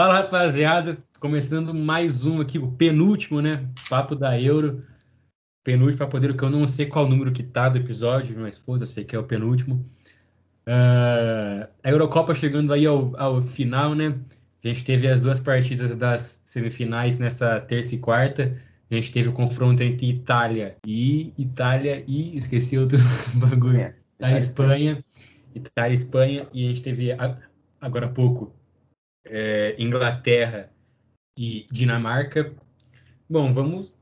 Fala, rapaziada. Começando mais um aqui, o penúltimo, né? Papo da Euro. Penúltimo para poder, que eu não sei qual número que tá do episódio, mas foda, sei que é o penúltimo. Uh, a Eurocopa chegando aí ao, ao final, né? A gente teve as duas partidas das semifinais nessa terça e quarta. A gente teve o confronto entre Itália e Itália e esqueci outro bagulho. É, Itália e Espanha. Itália e Espanha. E a gente teve agora há pouco é, Inglaterra e Dinamarca. Bom, vamos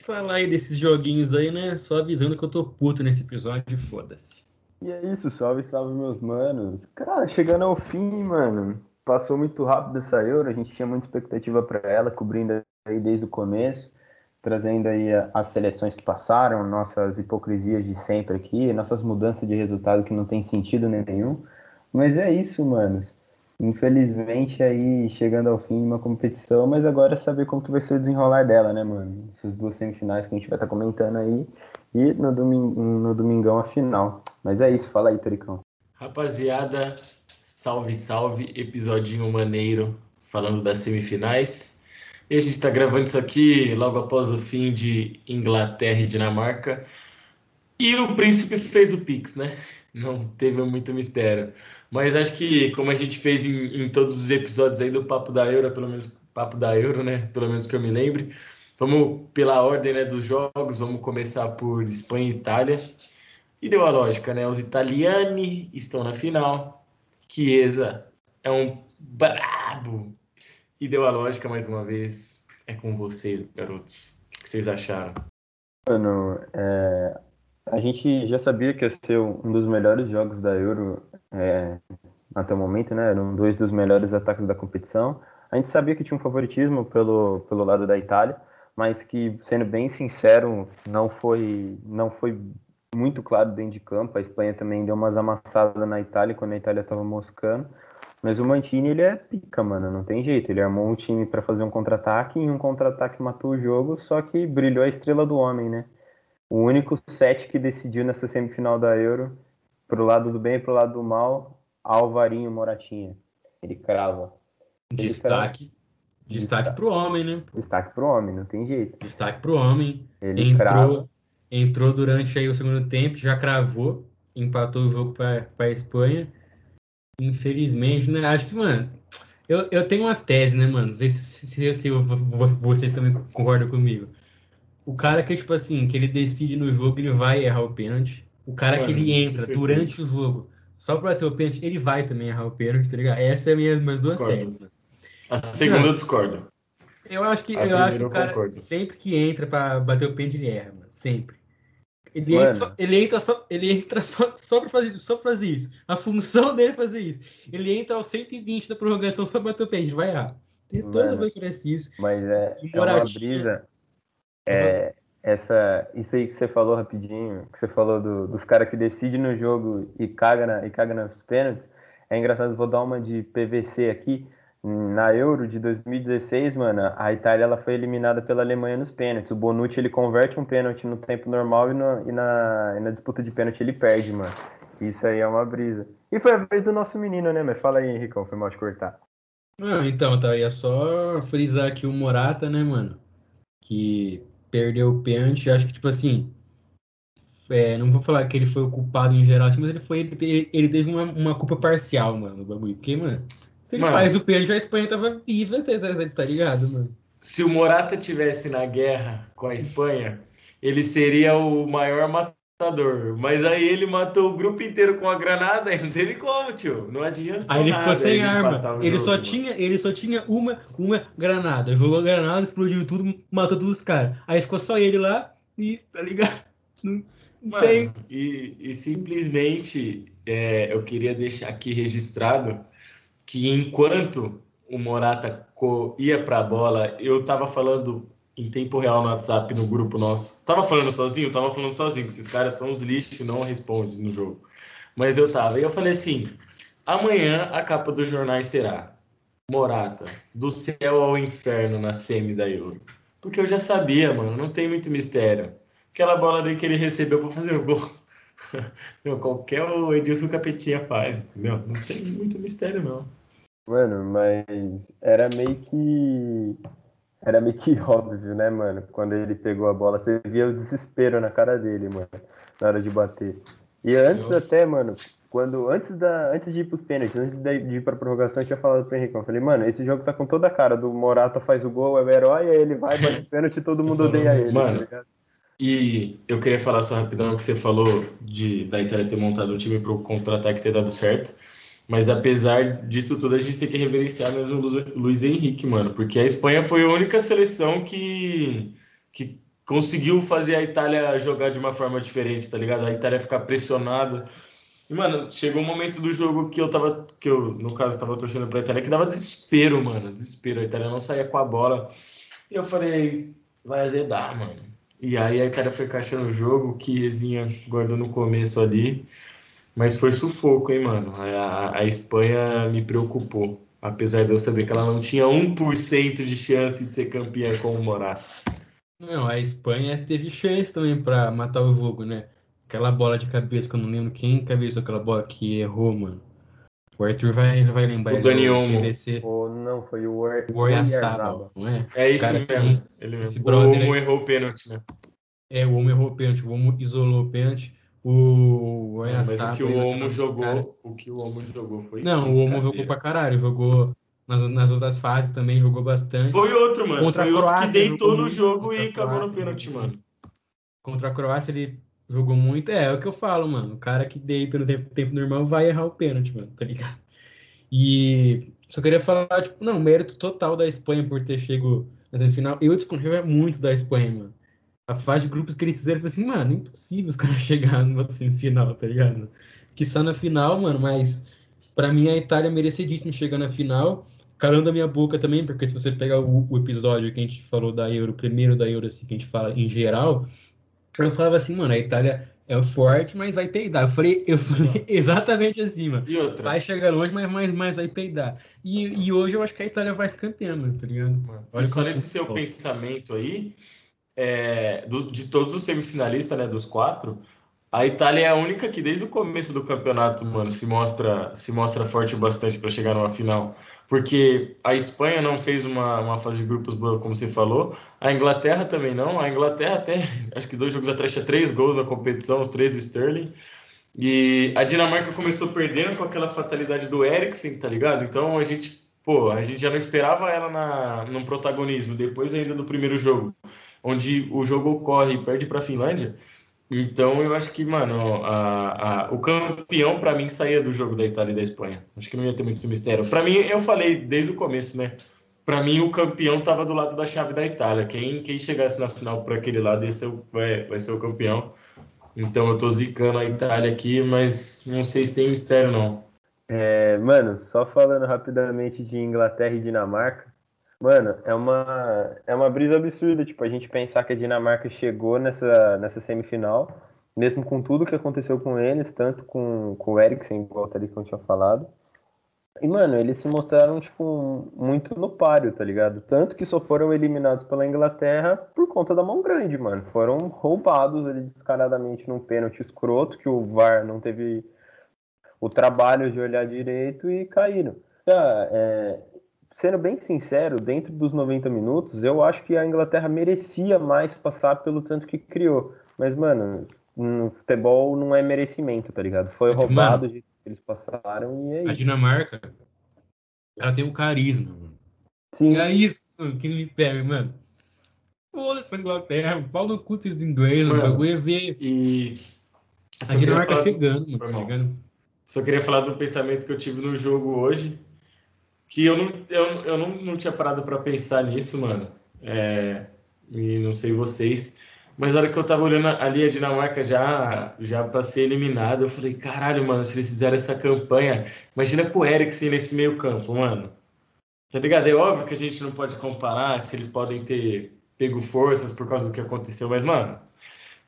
falar aí desses joguinhos aí, né? Só avisando que eu tô puto nesse episódio, foda-se. E é isso, salve, salve meus manos. Cara, chegando ao fim, mano. Passou muito rápido essa Euro, a gente tinha muita expectativa para ela, cobrindo aí desde o começo, trazendo aí as seleções que passaram, nossas hipocrisias de sempre aqui, nossas mudanças de resultado que não tem sentido nenhum. Mas é isso, manos. Infelizmente, aí chegando ao fim de uma competição, mas agora é saber como que vai ser o desenrolar dela, né, mano? Essas duas semifinais que a gente vai estar tá comentando aí e no, domingo, no domingão a final. Mas é isso, fala aí, Toricão. Rapaziada, salve, salve, episodinho maneiro falando das semifinais. E a gente está gravando isso aqui logo após o fim de Inglaterra e Dinamarca. E o príncipe fez o Pix, né? Não teve muito mistério. Mas acho que, como a gente fez em, em, todos os episódios aí do Papo da Euro, pelo menos Papo da Euro, né? Pelo menos que eu me lembre. Vamos pela ordem né, dos jogos, vamos começar por Espanha e Itália. E deu a lógica, né? Os italiani estão na final. Chiesa é um brabo. E deu a lógica mais uma vez. É com vocês, garotos. O que vocês acharam? Mano, é, a gente já sabia que ia ser um dos melhores jogos da Euro é, até o momento, né? Eram dois dos melhores ataques da competição. A gente sabia que tinha um favoritismo pelo, pelo lado da Itália, mas que, sendo bem sincero, não foi, não foi muito claro dentro de campo. A Espanha também deu umas amassadas na Itália quando a Itália estava moscando. Mas o Mantini, ele é pica, mano, não tem jeito. Ele armou um time para fazer um contra-ataque e um contra-ataque matou o jogo, só que brilhou a estrela do homem, né? O único set que decidiu nessa semifinal da Euro, pro lado do bem e pro lado do mal, Alvarinho Moratinha. Ele crava. Ele destaque. Crava. Destaque pro homem, né? Destaque pro homem, não tem jeito. Destaque pro homem. Ele entrou, crava. entrou durante aí o segundo tempo, já cravou, empatou o jogo para a Espanha. Infelizmente, né? Acho que, mano, eu, eu tenho uma tese, né, mano? Não sei se, se, se, se vocês também concordam comigo. O cara que, tipo assim, que ele decide no jogo, ele vai errar o pênalti. O cara Mano, que ele entra durante o jogo só pra ter o pênalti, ele vai também errar o pênalti, tá ligado? Essa é a minha, minhas duas discordo. teses. A segunda eu discordo. Eu acho que, eu acho que o cara, concordo. sempre que entra pra bater o pênalti, ele erra, mano. Sempre. Ele entra, só, ele entra, só, ele entra só, só pra fazer isso, só pra fazer isso. A função dele é fazer isso. Ele entra aos 120 da prorrogação só pra bater o pênalti, vai errar. Tem toda vez que isso. Mas é, é uma brisa é, essa, isso aí que você falou rapidinho, que você falou do, dos caras que decidem no jogo e caga, na, e caga nos pênaltis, é engraçado, vou dar uma de PVC aqui. Na Euro de 2016, mano, a Itália ela foi eliminada pela Alemanha nos pênaltis. O Bonucci ele converte um pênalti no tempo normal e, no, e, na, e na disputa de pênalti ele perde, mano. Isso aí é uma brisa. E foi a vez do nosso menino, né? Mas fala aí, Henricão, foi mal de cortar. Ah, então, tá. Ia só frisar aqui o Morata, né, mano? Que perdeu o pênalti. Acho que, tipo assim, é, não vou falar que ele foi o culpado em geral, assim, mas ele foi. Ele, ele teve uma, uma culpa parcial, mano, no bagulho. Porque, mano, se ele mano, faz o pênalti, a Espanha tava viva, tá, tá, tá ligado, mano? Se o Morata tivesse na guerra com a Espanha, ele seria o maior matador. Mas aí ele matou o grupo inteiro com a granada e não teve como, tio. Não adianta. Aí ele ficou sem arma. Ele, jogo, só tinha, ele só tinha uma, uma granada. Jogou a granada, explodiu tudo, matou todos os caras. Aí ficou só ele lá e, tá ligado? Mano, tem. E, e simplesmente é, eu queria deixar aqui registrado que enquanto o Morata ia para a bola, eu tava falando em tempo real no WhatsApp, no grupo nosso. Tava falando sozinho? Tava falando sozinho, esses caras são os lixos e não respondem no jogo. Mas eu tava. E eu falei assim: amanhã a capa dos jornais será Morata, do céu ao inferno na semi da Euro. Porque eu já sabia, mano, não tem muito mistério. Aquela bola ali que ele recebeu para fazer o gol. Meu, qualquer o Edilson Capetinha faz, entendeu? Não tem muito mistério, não. Mano, mas era meio que. Era meio que óbvio, né, mano? Quando ele pegou a bola, você via o desespero na cara dele, mano, na hora de bater. E antes até, mano, quando antes, da, antes de ir pros pênaltis, antes de ir pra prorrogação, eu tinha falado pro Henrique, eu falei, mano, esse jogo tá com toda a cara do Morata faz o gol, é o herói, aí ele vai, bate pênalti e todo mundo odeia ele. Tá mano, tá e eu queria falar só rapidão que você falou de da Itália ter montado um time pro contra-ataque ter dado certo. Mas apesar disso tudo, a gente tem que reverenciar mesmo o Luiz Henrique, mano. Porque a Espanha foi a única seleção que, que conseguiu fazer a Itália jogar de uma forma diferente, tá ligado? A Itália ficar pressionada. E, mano, chegou um momento do jogo que eu tava, que eu, no caso, tava torcendo pra Itália, que dava desespero, mano. Desespero. A Itália não saía com a bola. E eu falei, vai azedar, mano. E aí a Itália foi caixando o jogo, que Rezinha guardou no começo ali. Mas foi sufoco, hein, mano? A, a Espanha me preocupou. Apesar de eu saber que ela não tinha 1% de chance de ser campeã como o Morata. Não, a Espanha teve chance também para matar o jogo, né? Aquela bola de cabeça que eu não lembro quem cabeçou aquela bola que errou, mano. O Arthur vai, vai lembrar. O Dani Olmo. Não, foi o Oyarzabal, não é? É isso Cara, mesmo. assim, Ele esse mesmo. O brother Olmo errou o pênalti, né? É, o Omo errou o pênalti, o Omo isolou o pênalti. O Mas o Oyarzabal que o Olmo esse cara- jogou, o que o Olmo jogou foi Não, o Omo jogou pra caralho, jogou nas, nas outras fases também, jogou bastante. Foi outro, mano. Contra a foi outro que Croácia, deitou jogou no jogo e acabou no Croácia, pênalti, jogou mano. Contra a Croácia ele jogou muito. É, é o que eu falo, mano. O cara que deita no tempo, tempo normal vai errar o pênalti, mano, tá ligado? E só queria falar, tipo, não, mérito total da Espanha por ter chego na semifinal. Eu desconfiava muito da Espanha, mano. A fase de grupos que eles fizeram, eu falei assim, mano, impossível os caras chegarem numa semifinal, tá ligado? Que só na final, mano, mas pra mim a Itália merecidíssimo chegar na final. Calando a minha boca também, porque se você pegar o, o episódio que a gente falou da Euro, o primeiro da Euro, assim, que a gente fala em geral, eu falava assim, mano, a Itália é forte, mas vai peidar. Eu falei, eu falei exatamente assim, mano. E outra, Vai chegar longe, mas, mas, mas vai peidar. E, e hoje eu acho que a Itália vai ser campeã, mano, tá ligado? e só como- nesse seu pensamento aí, é, do- de todos os semifinalistas, né, dos quatro, a Itália é a única que desde o começo do campeonato, mano, se mostra, se mostra forte o bastante para chegar numa final. Porque a Espanha não fez uma, uma fase de grupos boa, como você falou. A Inglaterra também não. A Inglaterra até, acho que dois jogos atrás tinha três gols na competição, os três do Sterling. E a Dinamarca começou perdendo com aquela fatalidade do Eriksen, tá ligado? Então a gente, pô, a gente já não esperava ela na, no protagonismo, depois ainda do primeiro jogo, onde o jogo ocorre e perde pra Finlândia. Então eu acho que, mano, a, a- o campeão pra mim saía do jogo da Itália e da Espanha. Acho que não ia ter muito mistério. Pra mim, eu falei desde o começo, né? Pra mim, o campeão tava do lado da chave da Itália. Quem, quem chegasse na final por aquele lado ia ser o- vai, vai ser o campeão. Então eu tô zicando a Itália aqui, mas não sei se tem mistério, não. É, mano, só falando rapidamente de Inglaterra e Dinamarca, mano, é uma, é uma brisa absurda, tipo, a gente pensar que a Dinamarca chegou nessa, nessa semifinal, mesmo com tudo que aconteceu com eles, tanto com, com o Eriksen, igual ali que eu tinha falado. E, mano, eles se mostraram, tipo, muito no páreo, tá ligado? Tanto que só foram eliminados pela Inglaterra por conta da mão grande, mano. Foram roubados ali descaradamente num pênalti escroto, que o VAR não teve o trabalho de olhar direito e caíram. Tá, é, sendo bem sincero, dentro dos 90 minutos, eu acho que a Inglaterra merecia mais passar pelo tanto que criou. Mas, mano, no futebol não é merecimento, tá ligado? Foi Mano, roubado o jeito que eles passaram e é A isso. Dinamarca, ela tem um carisma, mano. Sim, E é isso mano, que me pega, mano. Foda-se a Inglaterra, pau no cu dos ingleses, mano. O Mano, bagulho é ver E. a Dinamarca falar do, chegando, mano, tá ligado? só queria falar do pensamento que eu tive no jogo hoje, que eu não, eu, eu não, não tinha parado pra pensar nisso, mano. É, e não sei vocês, mas na hora que eu tava olhando ali a Dinamarca já, já pra ser eliminada, eu falei, caralho, mano, se eles fizeram essa campanha, imagina com o Eriksen nesse meio campo, mano. Tá ligado? É óbvio que a gente não pode comparar se eles podem ter pego forças por causa do que aconteceu, mas, mano,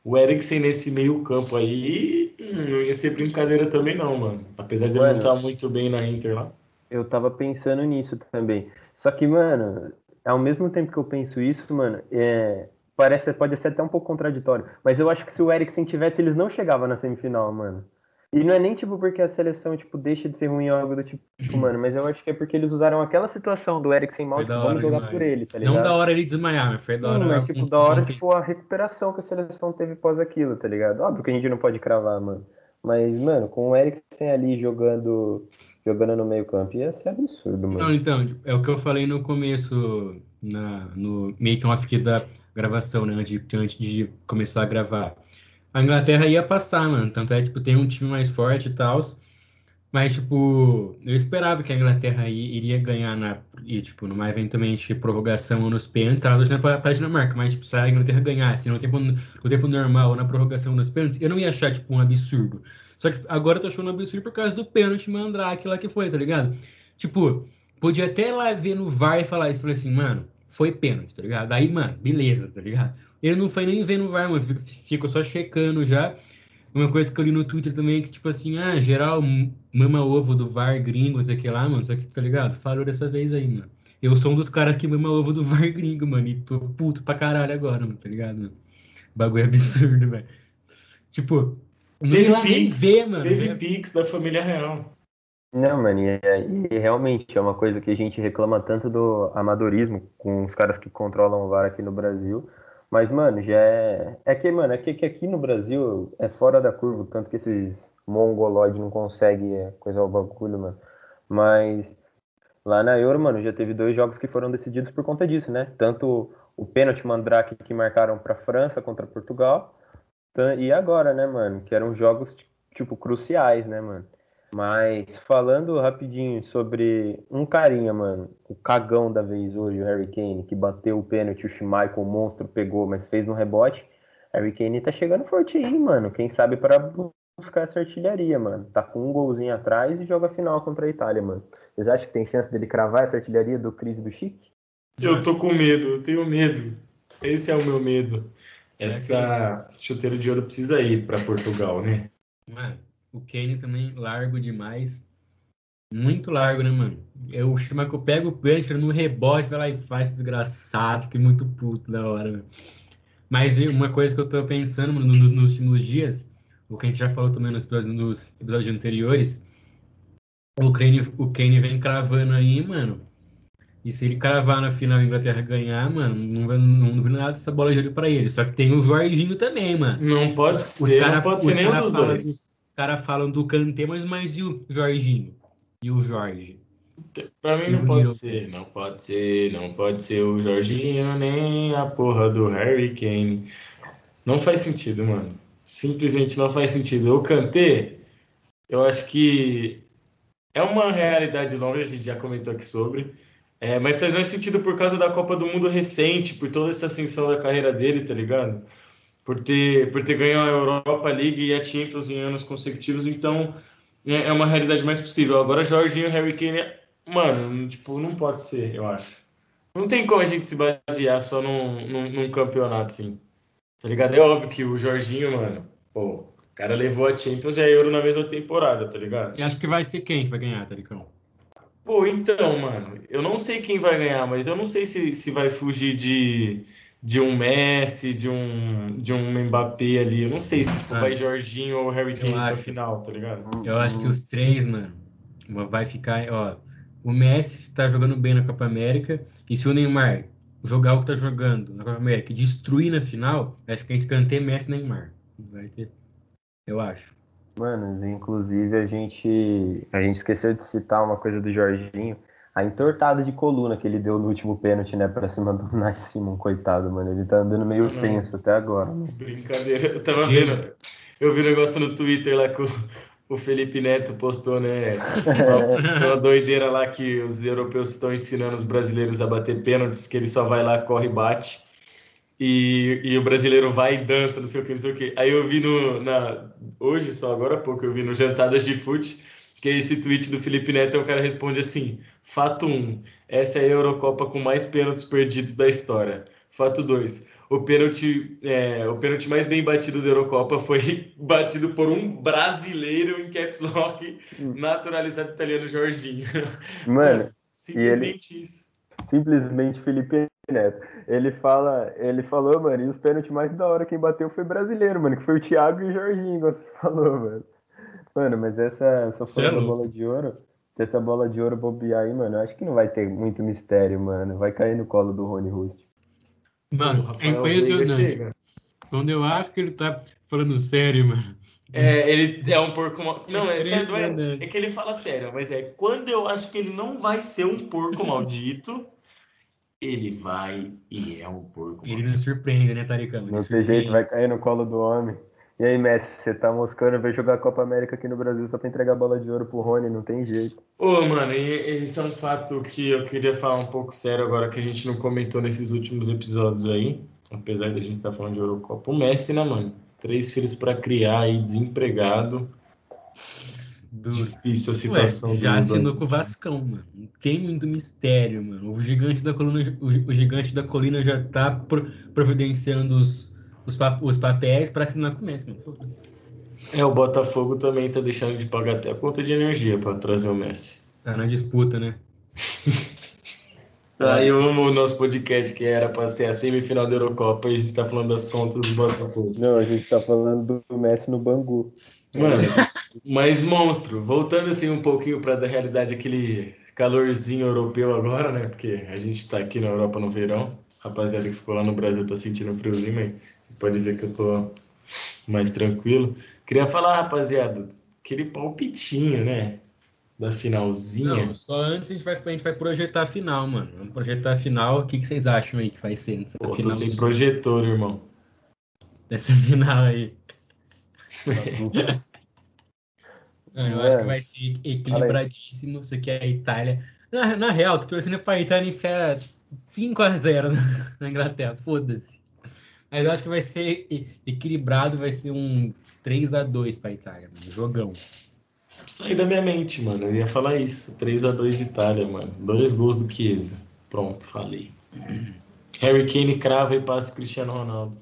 o Eriksen nesse meio campo aí hum, não ia ser brincadeira também, não, mano. Apesar de ele não estar muito bem na Inter lá. Eu tava pensando nisso também. Só que, mano, ao mesmo tempo que eu penso isso, mano, é, parece, pode ser até um pouco contraditório. Mas eu acho que se o Eriksen tivesse, eles não chegavam na semifinal, mano. E não é nem tipo porque a seleção tipo deixa de ser ruim ou algo do tipo, mano, mas eu acho que é porque eles usaram aquela situação do Eric sem mal, tipo, vamos jogar demais. por ele, tá ligado? Não da hora ele desmaiar, mas foi da hora. Sim, mas tipo, da hora tipo a recuperação que a seleção teve pós aquilo, tá ligado? Óbvio que a gente não pode cravar, mano. Mas, mano, com o Eriksen ali jogando jogando no meio campo, ia ser absurdo, mano. Não, então, é o que eu falei no começo, na, no making-off aqui da gravação, né, antes, antes de começar a gravar a Inglaterra ia passar, mano. Tanto é, tipo, tem um time mais forte e tal. Mas, tipo, eu esperava que a Inglaterra iria ganhar na, e, tipo, numa eventualmente prorrogação ou nos pênaltis, tava torcendo pra, Dinamarca, mas, tipo, se a Inglaterra ganhasse no tempo, no tempo normal ou na prorrogação ou nos pênaltis, eu não ia achar, tipo, um absurdo. Só que agora eu tô achando um absurdo por causa do pênalti Mandrake lá que foi, tá ligado? Tipo, podia até lá ver no VAR e falar isso, falei assim, mano, foi pênalti, tá ligado? Aí, mano, beleza, tá ligado? Ele não foi nem vendo o VAR, mano. Ficou só checando já. Uma coisa que eu li no Twitter também é que, tipo assim, ah, geral mama ovo do VAR gringo, sei que lá, mano. Só que, tá ligado? Falou dessa vez aí, mano. Eu sou um dos caras que mama ovo do VAR gringo, mano. E tô puto pra caralho agora, mano, tá ligado? Mano? Bagulho absurdo, velho. Tipo, teve Pix, ver, mano. Teve Pix da família real. Não, mano, e, e, realmente é uma coisa que a gente reclama tanto do amadorismo com os caras que controlam o VAR aqui no Brasil. Mas, mano, já é. É que, mano, é que, que aqui no Brasil é fora da curva, tanto que esses mongoloides não conseguem coisar o bagulho, mano. Mas lá na Euro, mano, já teve dois jogos que foram decididos por conta disso, né? Tanto o pênalti Mandrake que marcaram pra França contra Portugal, e agora, né, mano? Que eram jogos, tipo, cruciais, né, mano? Mas falando rapidinho sobre um carinha, mano, o cagão da vez hoje, o Harry Kane, que bateu o pênalti, o Schmeichel, o monstro, pegou, mas fez no rebote. Harry Kane tá chegando forte aí, mano. Quem sabe para buscar essa artilharia, mano. Tá com um golzinho atrás e joga a final contra a Itália, mano. Vocês acham que tem chance dele cravar essa artilharia do Cris do Chique? Eu tô com medo, eu tenho medo. Esse é o meu medo. Essa chuteira de ouro precisa ir para Portugal, né? Mano, o Kane também largo demais. Muito largo, né, mano? Eu chamo que eu pego o pênalti no rebote, vai lá e faz desgraçado, que muito puto da hora, velho. Mas uma coisa que eu tô pensando mano, nos, nos últimos dias, o que a gente já falou também nos episódios, nos episódios anteriores, o Kane, o Kane vem cravando aí, mano. E se ele cravar na final a Inglaterra ganhar, mano, não, não, não vi nada dessa bola de olho pra ele. Só que tem o Jorginho também, mano. Não pode ser, cara, não pode ser nenhum dos dois caras falam do Kanté, mas mais e o Jorginho? E o Jorge? Pra mim não pode ser, não pode ser, não pode ser o Jorginho, nem a porra do Harry Kane. Não faz sentido, mano. Simplesmente não faz sentido. O Kanté, eu acho que é uma realidade longa, a gente já comentou aqui sobre. É, mas faz mais sentido por causa da Copa do Mundo recente, por toda essa ascensão da carreira dele, tá ligado? Por ter, por ter ganho a Europa League e a Champions em anos consecutivos, então é, é uma realidade mais possível. Agora, Jorginho e Harry Kane, mano, tipo, não pode ser, eu acho. Não tem como a gente se basear só num, num, num campeonato, assim. Tá ligado? É óbvio que o Jorginho, mano, pô, o cara levou a Champions e a Euro na mesma temporada, tá ligado? E acho que vai ser quem que vai ganhar, Taricão? Pô, então, mano, eu não sei quem vai ganhar, mas eu não sei se, se vai fugir de de um Messi, de um, de um Mbappé ali. Eu não sei se tipo, ah, vai Jorginho ou Harry Kane pra final, tá ligado? Eu acho que os três, mano, vai ficar, ó. O Messi tá jogando bem na Copa América. E se o Neymar jogar o que tá jogando na Copa América e destruir na final, vai ficar entre Kanté, Messi e Neymar. Vai ter. Eu acho. Mano, inclusive a gente, a gente esqueceu de citar uma coisa do Jorginho a entortada de coluna que ele deu no último pênalti, né, pra cima do Nice Simon, coitado, mano. Ele tá andando meio uhum. tenso até agora. Brincadeira. Eu tava vendo, eu vi um negócio no Twitter lá que o, o Felipe Neto postou, né, uma, uma doideira lá que os europeus estão ensinando os brasileiros a bater pênaltis, que ele só vai lá, corre e bate. E, e o brasileiro vai e dança, não sei o que, não sei o que. Aí eu vi no, na, hoje, só agora há pouco, eu vi no Jantadas de Fute, que é esse tweet do Felipe Neto, o cara responde assim: Fato 1, essa é a Eurocopa com mais pênaltis perdidos da história. Fato 2, o pênalti, é, o pênalti mais bem batido da Eurocopa foi batido por um brasileiro em caps lock, hum. naturalizado italiano Jorginho. Mano, simplesmente ele, isso. Simplesmente Felipe Neto. Ele fala, ele falou, mano, e os pênaltis mais da hora quem bateu foi brasileiro, mano, que foi o Thiago e o Jorginho, como você falou, mano. Mano, mas essa, essa é foi da louco. bola de ouro. Se essa bola de ouro bobear aí, mano, eu acho que não vai ter muito mistério, mano. Vai cair no colo do Rony Rust. Mano, O é impressionante. chega. Quando eu acho que ele tá falando sério, mano. É, ele é um porco mal... Não, é, Ele sério, não é, é que ele fala sério, mas é quando eu acho que ele não vai ser um porco maldito, ele vai e é um porco Ele maldito. nos surpreende, né, Taricão? Ele Não tem jeito, vai cair no colo do homem. E aí, Messi, você tá moscando, veio jogar a Copa América aqui no Brasil só pra entregar a bola de ouro pro Rony, não tem jeito. Ô, mano, e, isso é um fato que eu queria falar um pouco sério agora que a gente não comentou nesses últimos episódios aí. Apesar da gente estar falando de Eurocopa. O Messi, né, mano? Três filhos pra criar aí, desempregado. Do... Difícil a Ué, situação já do assinou banco. com o Vascão, mano. Não tem muito mistério, mano. O gigante da colina, o, gi- o gigante da colina já tá pro- providenciando os, os, pa- os papéis pra assinar com o Messi, mano. É, o Botafogo também tá deixando de pagar até a conta de energia pra trazer o Messi. Tá na disputa, né? Ah, eu amo o nosso podcast que era pra ser a semifinal da Eurocopa e a gente tá falando das contas do Botafogo. Não, a gente tá falando do Messi no Bangu. Mano, mas monstro, voltando assim um pouquinho para da realidade aquele calorzinho europeu agora, né? Porque a gente tá aqui na Europa no verão. Rapaziada que ficou lá no Brasil tá sentindo um friozinho, mas vocês podem ver que eu tô mais tranquilo. Queria falar, rapaziada, aquele palpitinho, né? Da finalzinha. Não, só antes a gente vai, a gente vai projetar a final, mano. Vamos projetar a final. O que, que vocês acham aí que vai ser nessa Pô, tô final? sem projetor, irmão. Nessa final aí. Ah, Eu acho que É. vai ser equilibradíssimo. Isso aqui é a Itália. Na, na real, tô torcendo pra Itália enfiar 5x0 na, na Inglaterra. Foda-se. Mas eu acho que vai ser equilibrado, vai ser um 3x2 pra Itália, mano. Jogão. Saí da minha mente, mano. Eu ia falar isso. 3x2 Itália, mano. Dois gols do Chiesa. Pronto, falei. Harry Kane crava e passa o Cristiano Ronaldo.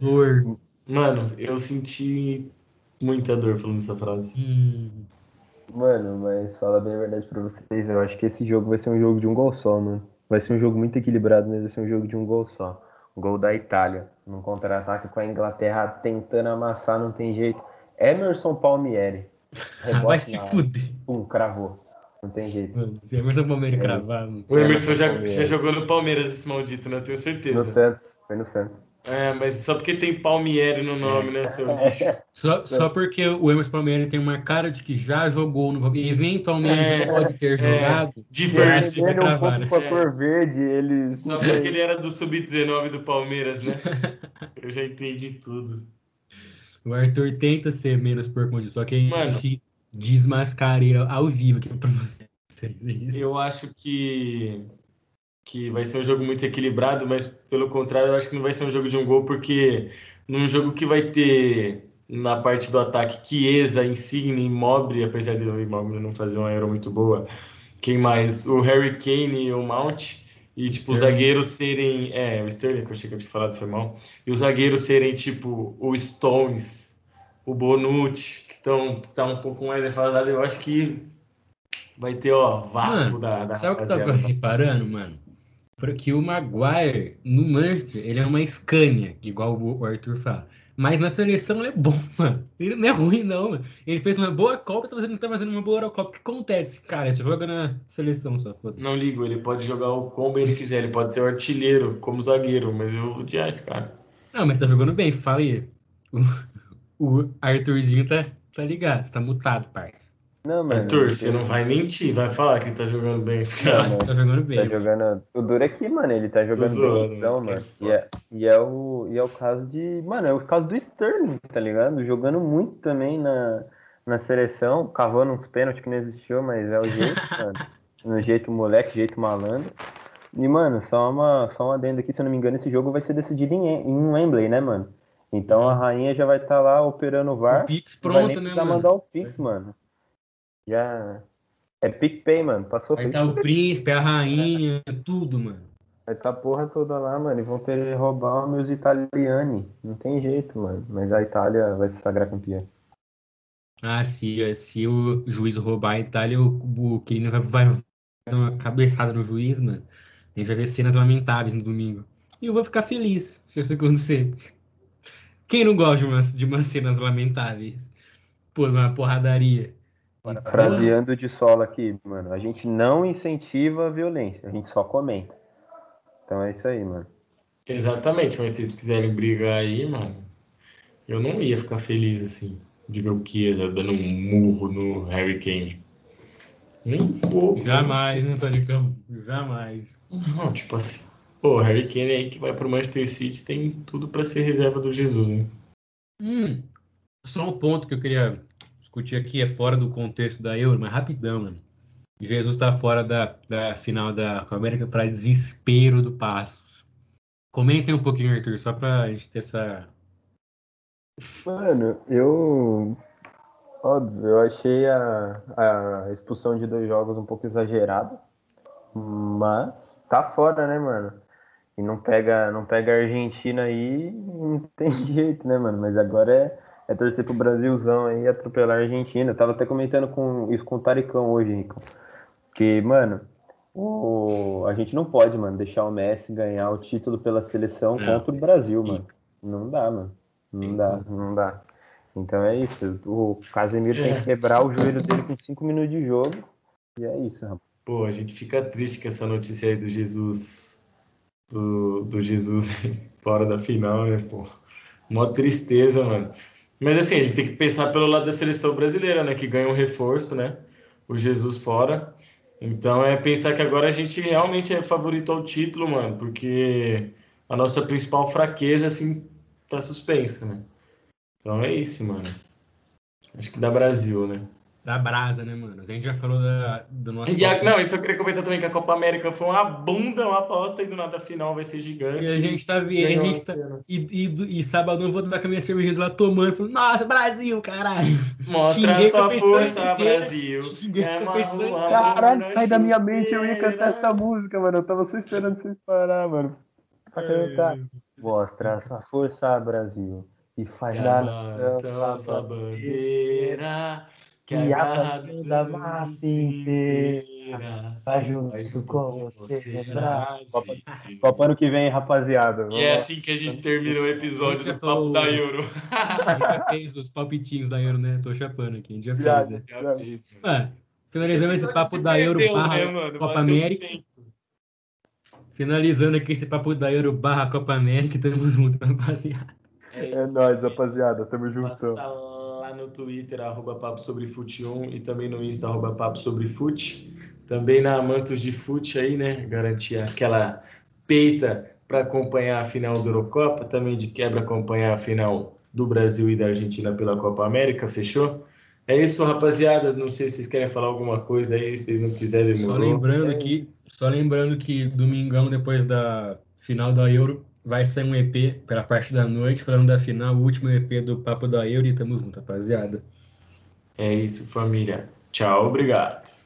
Dor. Mano, eu senti muita dor falando essa frase. Hum. Mano, mas fala bem a verdade pra vocês, eu acho que esse jogo vai ser um jogo de um gol só, mano. Vai ser um jogo muito equilibrado, mas vai ser um jogo de um gol só. Gol da Itália, num contra-ataque com a Inglaterra tentando amassar, não tem jeito. Emerson Palmieri. Ah, vai se fuder. Pum, cravou. Não tem jeito. Mano, se Emerson Palmeiras É. cravar. O Emerson já, já jogou no Palmeiras, esse maldito, né? Eu tenho No certeza. Santos, foi no Santos. É, mas só porque tem Palmieri no nome, né, seu lixo? Só, só porque o Emerson Palmeiras tem uma cara de que já jogou no e eventualmente É, pode ter jogado. De Verdade, verde. vai Ele um cravar, pouco né? pra É. cor verde, ele... Só porque ele era do Sub-19 do Palmeiras, né? Eu já entendi tudo. O Arthur tenta ser menos porco só que a Mano. gente desmascara ele ao vivo aqui pra vocês. É isso. Eu acho que, que vai ser um jogo muito equilibrado, mas pelo contrário, eu acho que não vai ser um jogo de um gol, porque num jogo que vai ter na parte do ataque Chiesa, Insigne, Immobile, apesar de o Immobile não fazer uma euro muito boa, quem mais? O Harry Kane e o Mount, e tipo, os zagueiros serem. É, o Sterling, que eu achei que eu tinha falado, foi mal. E os zagueiros serem tipo o Stones, o Bonucci, que estão tá um pouco mais defasado, eu acho que vai ter, ó, vapo Mano, da, da Sabe o que eu tava rapaziada. reparando, mano? Porque o Maguire, no Manchester, ele é uma Scania, igual o Arthur fala. Mas na seleção ele é bom, mano. Ele não é ruim, não, mano. Ele fez uma boa Copa, tá fazendo, tá fazendo uma boa Eurocopa. O que acontece, cara? Você joga na seleção só, foda Não ligo, ele pode jogar o como ele quiser, ele pode ser o artilheiro, como zagueiro, mas eu vou odiar esse cara. Não, mas tá jogando bem, fala aí. O, o Arthurzinho tá, tá ligado, você tá mutado, parça. Não, mano. Arthur, você não vai mentir, vai falar que ele tá jogando bem esse Não, cara. mano. Tá jogando Tá bem. jogando. O duro é que, mano, ele tá jogando zoando, bem, então, mano. que E é, e, é o, e é o caso de. Mano, é o caso do Sterling, tá ligado? Jogando muito também na, na seleção, cavando uns pênaltis que não existiu, mas é o jeito, mano. No jeito moleque, jeito malandro. E, mano, só uma, só um adendo aqui, se eu não me engano, esse jogo vai ser decidido em, em Wembley, né, mano? Então a rainha já vai estar lá operando o VAR. O Pix não vai pronto, nem né, mano? mandar o Pix, mano. Já. É PicPay, mano. Passou Vai estar o príncipe, a rainha, tudo, mano. Vai tá a porra toda lá, mano, e vão querer roubar meus italiani. Não tem jeito, mano. Mas a Itália vai se sagrar campeã. Ah, se, se o juiz roubar a Itália, o, o Quirino vai, vai dar uma cabeçada no juiz, mano. A gente vai ver cenas lamentáveis no domingo. E eu vou ficar feliz se isso acontecer. Quem não gosta de umas, de umas cenas lamentáveis? pô, numa porradaria. Fraseando de solo aqui, mano. A gente não incentiva a violência, a gente só comenta. Então é isso aí, mano. Exatamente, mas se vocês quiserem brigar aí, mano, eu não ia ficar feliz assim, de ver o Kia dando um murro no Harry Kane. Nem um pouco. Jamais, né, Tonicão? Jamais. Não, tipo assim. Pô, Harry Kane aí que vai pro Manchester City tem tudo para ser reserva do Jesus, hein? Hum, só um ponto que eu queria discutir aqui é fora do contexto da Euro, mas rapidão, mano. Jesus está fora da, da final da Copa América para desespero do Passos. Comentem um pouquinho, Arthur, só pra gente ter essa. Mano, eu. Óbvio, eu achei a, a expulsão de dois jogos um pouco exagerada. Mas tá fora, né, mano? E não pega, não pega a Argentina aí, não tem jeito, né, mano? Mas agora é, é torcer pro Brasilzão aí atropelar a Argentina. Eu tava até comentando com, isso com o Taricão hoje, Rico. Que, mano, o, a gente não pode, mano, deixar o Messi ganhar o título pela seleção não, contra o Brasil, mano. Não dá, mano. Não dá, não dá. Então é isso. O Casemiro é. tem que quebrar o joelho dele com 5 minutos de jogo. E é isso, rapaz. Pô, a gente fica triste com essa notícia aí do Jesus. Do, do Jesus fora da final, né, pô? Mó tristeza, mano. Mas assim, a gente tem que pensar pelo lado da seleção brasileira, né? Que ganha um reforço, né? O Jesus fora. Então é pensar que agora a gente realmente é favorito ao título, mano, porque a nossa principal fraqueza, assim, tá suspensa, né? Então é isso, mano. Acho que dá Brasil, né? Da brasa, né, mano? A gente já falou da, do nosso. E a, não, isso eu queria comentar também que a Copa América foi uma bunda, uma aposta e do nada a final vai ser gigante. E a gente tá vendo. A gente tá, e, e, e sábado eu vou dar com a minha cervejinha lá tomando, falando, nossa, Brasil, caralho. Mostra a sua força, Brasil. É caralho, sai da minha mente, eu ia cantar essa música, mano. Eu tava só esperando vocês parar, mano. Pra cantar. Mostra a sua força, Brasil. E faz da nossa bandeira que a paixão da massa inteira tá junto com você, Brasil. Papo ano que vem, rapaziada. E é assim que a gente termina o episódio do Papo da Euro. A gente já fez os palpitinhos da Euro, né? Tô chapando aqui. A gente já, já fez, né? Já fez, ah, finalizando esse Papo da Euro barra né, Copa América. Finalizando aqui esse Papo da Euro barra Copa América. Tamo junto, rapaziada. É, é nóis, rapaziada. Tamo junto no Twitter, arroba Papo Sobre Fute 1 e também no Insta, arroba Papo Sobre Fute. Também na Mantos de Fute aí, né? Garantir aquela peita para acompanhar a final da Eurocopa, também de quebra acompanhar a final do Brasil e da Argentina pela Copa América, fechou? É isso, rapaziada. Não sei se vocês querem falar alguma coisa aí, se vocês não quiserem. Demorou. Só lembrando é que, só lembrando que domingão depois da final da Euro, vai sair um EP pela parte da noite, falando da final, o último EP do Papo da Euro e tamo junto, rapaziada. É isso, família. Tchau, obrigado.